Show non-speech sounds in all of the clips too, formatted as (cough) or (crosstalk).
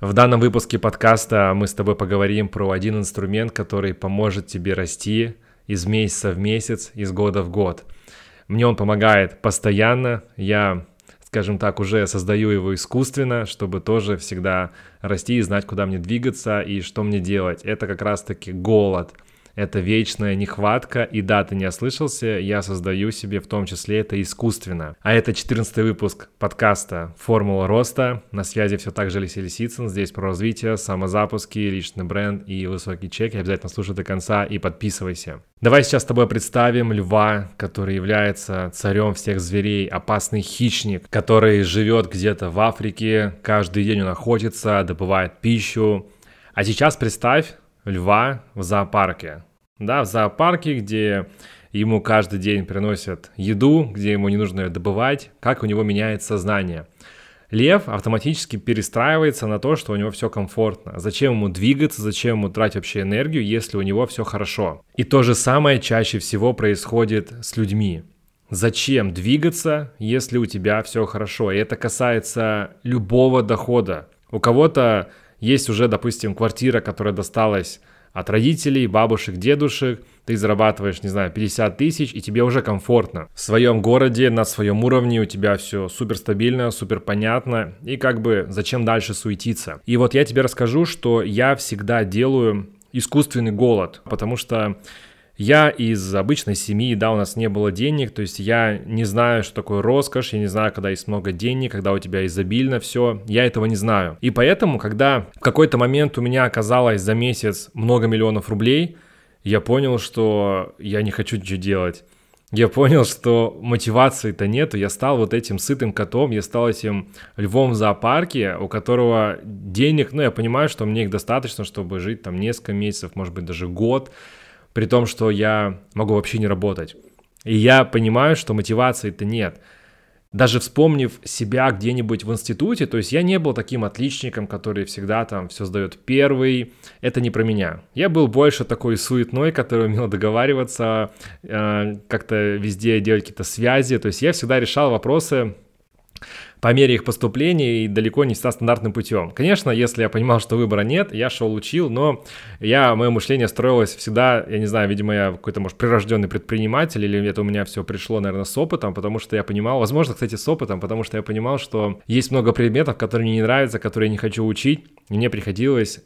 В данном выпуске подкаста мы с тобой поговорим про один инструмент, который поможет тебе расти из месяца в месяц, из года в год. Мне он помогает постоянно, я, скажем так, уже создаю его искусственно, чтобы тоже всегда расти и знать, куда мне двигаться и что мне делать. Это как раз-таки голод – это вечная нехватка, и да, ты не ослышался, я создаю себе в том числе это искусственно. А это 14 выпуск подкаста «Формула роста». На связи все так же Алексей Лисицын, здесь про развитие, самозапуски, личный бренд и высокий чек. Обязательно слушай до конца и подписывайся. Давай сейчас с тобой представим льва, который является царем всех зверей, опасный хищник, который живет где-то в Африке, каждый день он охотится, добывает пищу. А сейчас представь, льва в зоопарке. Да, в зоопарке, где ему каждый день приносят еду, где ему не нужно ее добывать, как у него меняется сознание. Лев автоматически перестраивается на то, что у него все комфортно. Зачем ему двигаться, зачем ему тратить вообще энергию, если у него все хорошо. И то же самое чаще всего происходит с людьми. Зачем двигаться, если у тебя все хорошо? И это касается любого дохода. У кого-то есть уже, допустим, квартира, которая досталась от родителей, бабушек, дедушек, ты зарабатываешь, не знаю, 50 тысяч, и тебе уже комфортно. В своем городе, на своем уровне у тебя все супер стабильно, супер понятно, и как бы зачем дальше суетиться. И вот я тебе расскажу, что я всегда делаю искусственный голод, потому что я из обычной семьи, да, у нас не было денег, то есть я не знаю, что такое роскошь, я не знаю, когда есть много денег, когда у тебя изобильно все, я этого не знаю. И поэтому, когда в какой-то момент у меня оказалось за месяц много миллионов рублей, я понял, что я не хочу ничего делать. Я понял, что мотивации-то нету, я стал вот этим сытым котом, я стал этим львом в зоопарке, у которого денег, ну, я понимаю, что мне их достаточно, чтобы жить там несколько месяцев, может быть, даже год, при том, что я могу вообще не работать. И я понимаю, что мотивации-то нет. Даже вспомнив себя где-нибудь в институте, то есть я не был таким отличником, который всегда там все сдает первый, это не про меня. Я был больше такой суетной, который умел договариваться, э, как-то везде делать какие-то связи, то есть я всегда решал вопросы по мере их поступления и далеко не всегда стандартным путем. Конечно, если я понимал, что выбора нет, я шел учил, но я, мое мышление строилось всегда, я не знаю, видимо, я какой-то, может, прирожденный предприниматель, или это у меня все пришло, наверное, с опытом, потому что я понимал, возможно, кстати, с опытом, потому что я понимал, что есть много предметов, которые мне не нравятся, которые я не хочу учить, и мне приходилось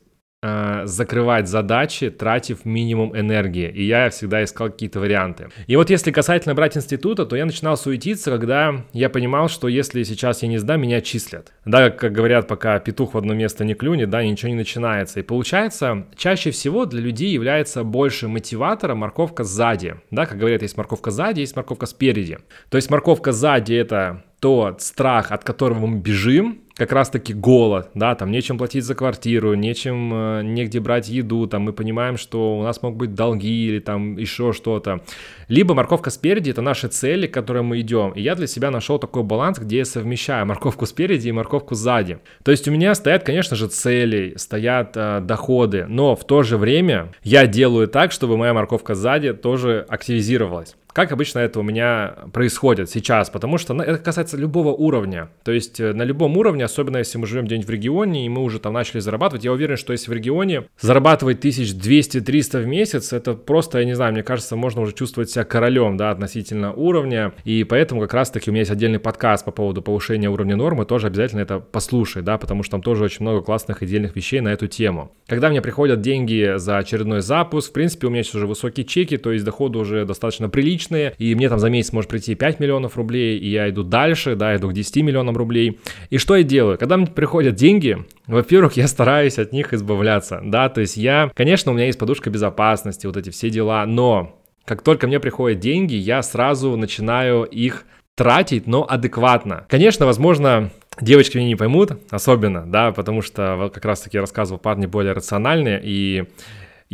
закрывать задачи, тратив минимум энергии. И я всегда искал какие-то варианты. И вот если касательно брать института, то я начинал суетиться, когда я понимал, что если сейчас я не сдам, меня отчислят. Да, как говорят, пока петух в одно место не клюнет, да, ничего не начинается. И получается, чаще всего для людей является больше мотиватором морковка сзади. Да, как говорят, есть морковка сзади, есть морковка спереди. То есть морковка сзади это тот страх, от которого мы бежим, как раз-таки голод, да, там нечем платить за квартиру, нечем, э, негде брать еду, там мы понимаем, что у нас могут быть долги или там еще что-то. Либо морковка спереди — это наши цели, к которым мы идем. И я для себя нашел такой баланс, где я совмещаю морковку спереди и морковку сзади. То есть у меня стоят, конечно же, цели, стоят э, доходы, но в то же время я делаю так, чтобы моя морковка сзади тоже активизировалась. Как обычно это у меня происходит сейчас, потому что это касается любого уровня. То есть э, на любом уровне, особенно если мы живем где-нибудь в регионе, и мы уже там начали зарабатывать, я уверен, что если в регионе зарабатывать 1200-300 в месяц, это просто, я не знаю, мне кажется, можно уже чувствовать себя королем, да, относительно уровня, и поэтому как раз-таки у меня есть отдельный подкаст по поводу повышения уровня нормы, тоже обязательно это послушай, да, потому что там тоже очень много классных и вещей на эту тему. Когда мне приходят деньги за очередной запуск, в принципе, у меня сейчас уже высокие чеки, то есть доходы уже достаточно приличные, приличные, и мне там за месяц может прийти 5 миллионов рублей, и я иду дальше, да, иду к 10 миллионам рублей. И что я делаю? Когда мне приходят деньги, во-первых, (laughs) я стараюсь от них избавляться, да, то есть я, конечно, у меня есть подушка безопасности, вот эти все дела, но как только мне приходят деньги, я сразу начинаю их тратить, но адекватно. Конечно, возможно, девочки меня не поймут, особенно, да, потому что как раз-таки я рассказывал, парни более рациональные, и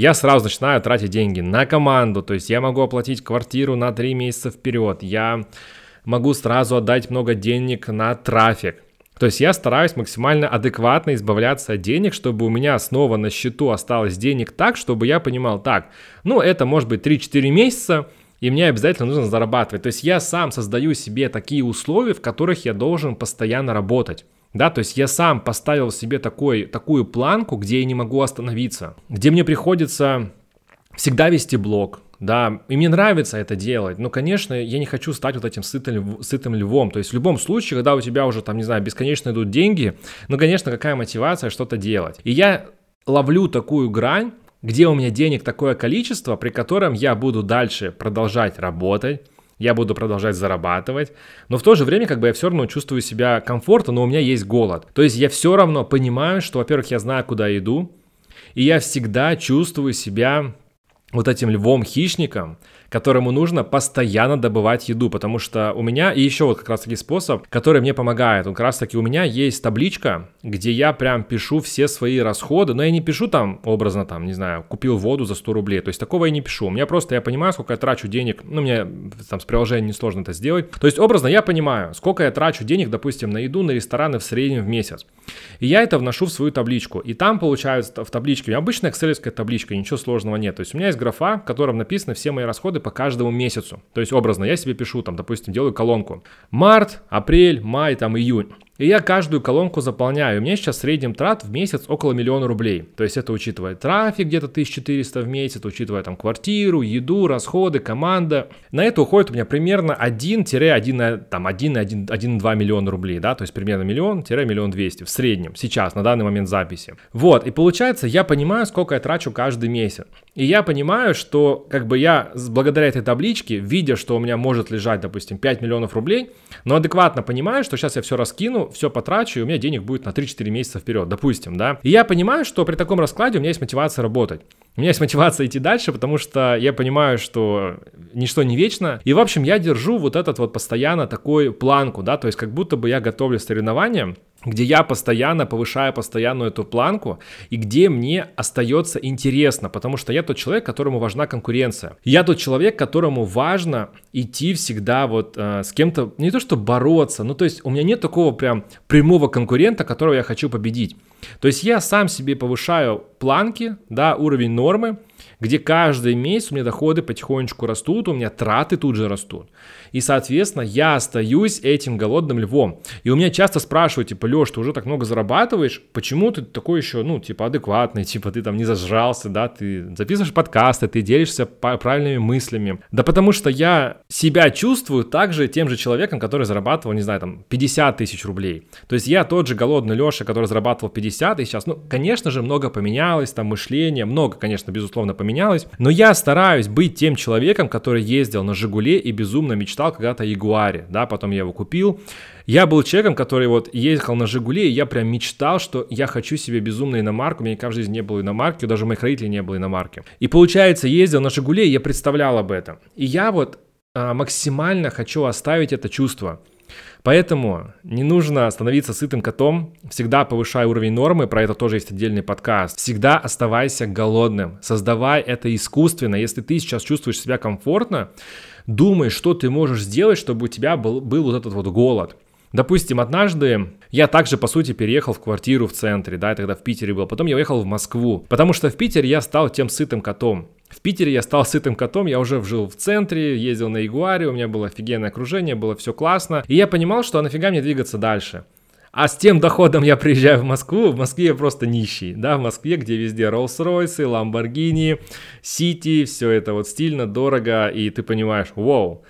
я сразу начинаю тратить деньги на команду, то есть я могу оплатить квартиру на 3 месяца вперед, я могу сразу отдать много денег на трафик. То есть я стараюсь максимально адекватно избавляться от денег, чтобы у меня снова на счету осталось денег так, чтобы я понимал, так, ну это может быть 3-4 месяца, и мне обязательно нужно зарабатывать. То есть я сам создаю себе такие условия, в которых я должен постоянно работать. Да, то есть я сам поставил себе такой, такую планку, где я не могу остановиться, где мне приходится всегда вести блог, да, и мне нравится это делать, но, конечно, я не хочу стать вот этим сытым, сытым львом, то есть в любом случае, когда у тебя уже там, не знаю, бесконечно идут деньги, ну, конечно, какая мотивация что-то делать. И я ловлю такую грань, где у меня денег такое количество, при котором я буду дальше продолжать работать, я буду продолжать зарабатывать, но в то же время как бы я все равно чувствую себя комфортно, но у меня есть голод. То есть я все равно понимаю, что, во-первых, я знаю, куда иду, и я всегда чувствую себя вот этим львом-хищником, которому нужно постоянно добывать еду, потому что у меня и еще вот как раз таки способ, который мне помогает. Он как раз таки у меня есть табличка, где я прям пишу все свои расходы, но я не пишу там образно там, не знаю, купил воду за 100 рублей, то есть такого я не пишу. У меня просто я понимаю, сколько я трачу денег, ну мне там с приложением несложно это сделать. То есть образно я понимаю, сколько я трачу денег, допустим, на еду, на рестораны в среднем в месяц. И я это вношу в свою табличку. И там получается в табличке, обычная excel табличка, ничего сложного нет. То есть у меня есть графа, в котором написаны все мои расходы по каждому месяцу. То есть образно я себе пишу, там, допустим, делаю колонку. Март, апрель, май, там, июнь. И я каждую колонку заполняю. У меня сейчас в среднем трат в месяц около миллиона рублей. То есть это учитывая трафик где-то 1400 в месяц, учитывая там квартиру, еду, расходы, команда. На это уходит у меня примерно 1-1,2 там, 1, 1, 1, миллиона рублей, да, то есть примерно миллион-миллион двести в среднем сейчас, на данный момент записи. Вот, и получается, я понимаю, сколько я трачу каждый месяц. И я понимаю, что как бы я благодаря этой табличке, видя, что у меня может лежать, допустим, 5 миллионов рублей, но адекватно понимаю, что сейчас я все раскину, все потрачу, и у меня денег будет на 3-4 месяца вперед, допустим, да. И я понимаю, что при таком раскладе у меня есть мотивация работать. У меня есть (laughs) мотивация идти дальше, потому что я понимаю, что ничто не вечно. И, в общем, я держу вот этот вот постоянно такой планку, да, то есть как будто бы я готовлю соревнования, где я постоянно повышаю постоянную эту планку и где мне остается интересно, потому что я тот человек, которому важна конкуренция. Я тот человек, которому важно идти всегда вот э, с кем-то, не то что бороться, ну то есть у меня нет такого прям прямого конкурента, которого я хочу победить. То есть я сам себе повышаю планки, да, уровень нормы, где каждый месяц у меня доходы потихонечку растут, у меня траты тут же растут. И, соответственно, я остаюсь этим голодным львом. И у меня часто спрашивают, типа, Леш, ты уже так много зарабатываешь, почему ты такой еще, ну, типа, адекватный, (laughs) типа, ты там не зажрался, да, ты записываешь подкасты, ты делишься правильными мыслями. Да потому что я себя чувствую также тем же человеком, который зарабатывал, не знаю, там, 50 тысяч рублей. То есть я тот же голодный Леша, который зарабатывал 50 и сейчас, ну, конечно же, много поменялось, там, мышление, много, конечно, безусловно, поменялось, но я стараюсь быть тем человеком, который ездил на Жигуле и безумно мечтал когда-то о Ягуаре, да, потом я его купил. Я был человеком, который вот ехал на Жигуле, и я прям мечтал, что я хочу себе безумную иномарку, у меня никогда в жизни не было иномарки, даже у моих родителей не было иномарки. И получается, ездил на Жигуле, и я представлял об этом. И я вот а, максимально хочу оставить это чувство. Поэтому не нужно становиться сытым котом, всегда повышай уровень нормы, про это тоже есть отдельный подкаст. Всегда оставайся голодным, создавай это искусственно. Если ты сейчас чувствуешь себя комфортно, думай, что ты можешь сделать, чтобы у тебя был, был вот этот вот голод. Допустим, однажды я также, по сути, переехал в квартиру в центре, да, я тогда в Питере был. Потом я уехал в Москву, потому что в Питере я стал тем сытым котом. В Питере я стал (laughs) сытым котом, я уже жил в центре, ездил на Ягуаре, у меня было офигенное окружение, было все классно. И я понимал, что а нафига мне двигаться дальше. А с тем доходом я приезжаю в Москву, в Москве я просто нищий, да, в Москве, где везде Rolls-Royce, Lamborghini, City, все это вот стильно, дорого, и ты понимаешь, вау,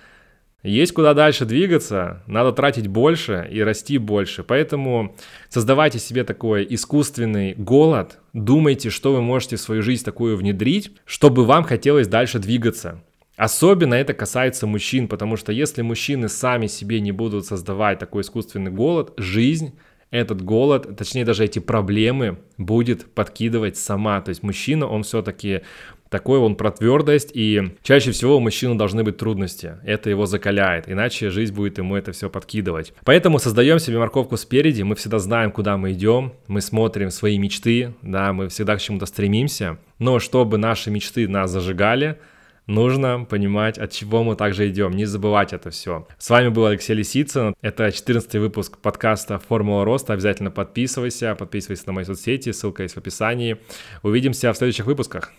есть куда дальше двигаться, надо тратить больше и расти больше. Поэтому создавайте себе такой искусственный голод, думайте, что вы можете в свою жизнь такую внедрить, чтобы вам хотелось дальше двигаться. Особенно это касается мужчин, потому что если мужчины сами себе не будут создавать такой искусственный голод, жизнь этот голод, точнее даже эти проблемы будет подкидывать сама. То есть мужчина, он все-таки такой он про твердость, и чаще всего у мужчины должны быть трудности. Это его закаляет, иначе жизнь будет ему это все подкидывать. Поэтому создаем себе морковку спереди, мы всегда знаем, куда мы идем, мы смотрим свои мечты, да, мы всегда к чему-то стремимся, но чтобы наши мечты нас зажигали, нужно понимать, от чего мы также идем, не забывать это все. С вами был Алексей Лисицын, это 14 выпуск подкаста «Формула роста», обязательно подписывайся, подписывайся на мои соцсети, ссылка есть в описании. Увидимся в следующих выпусках.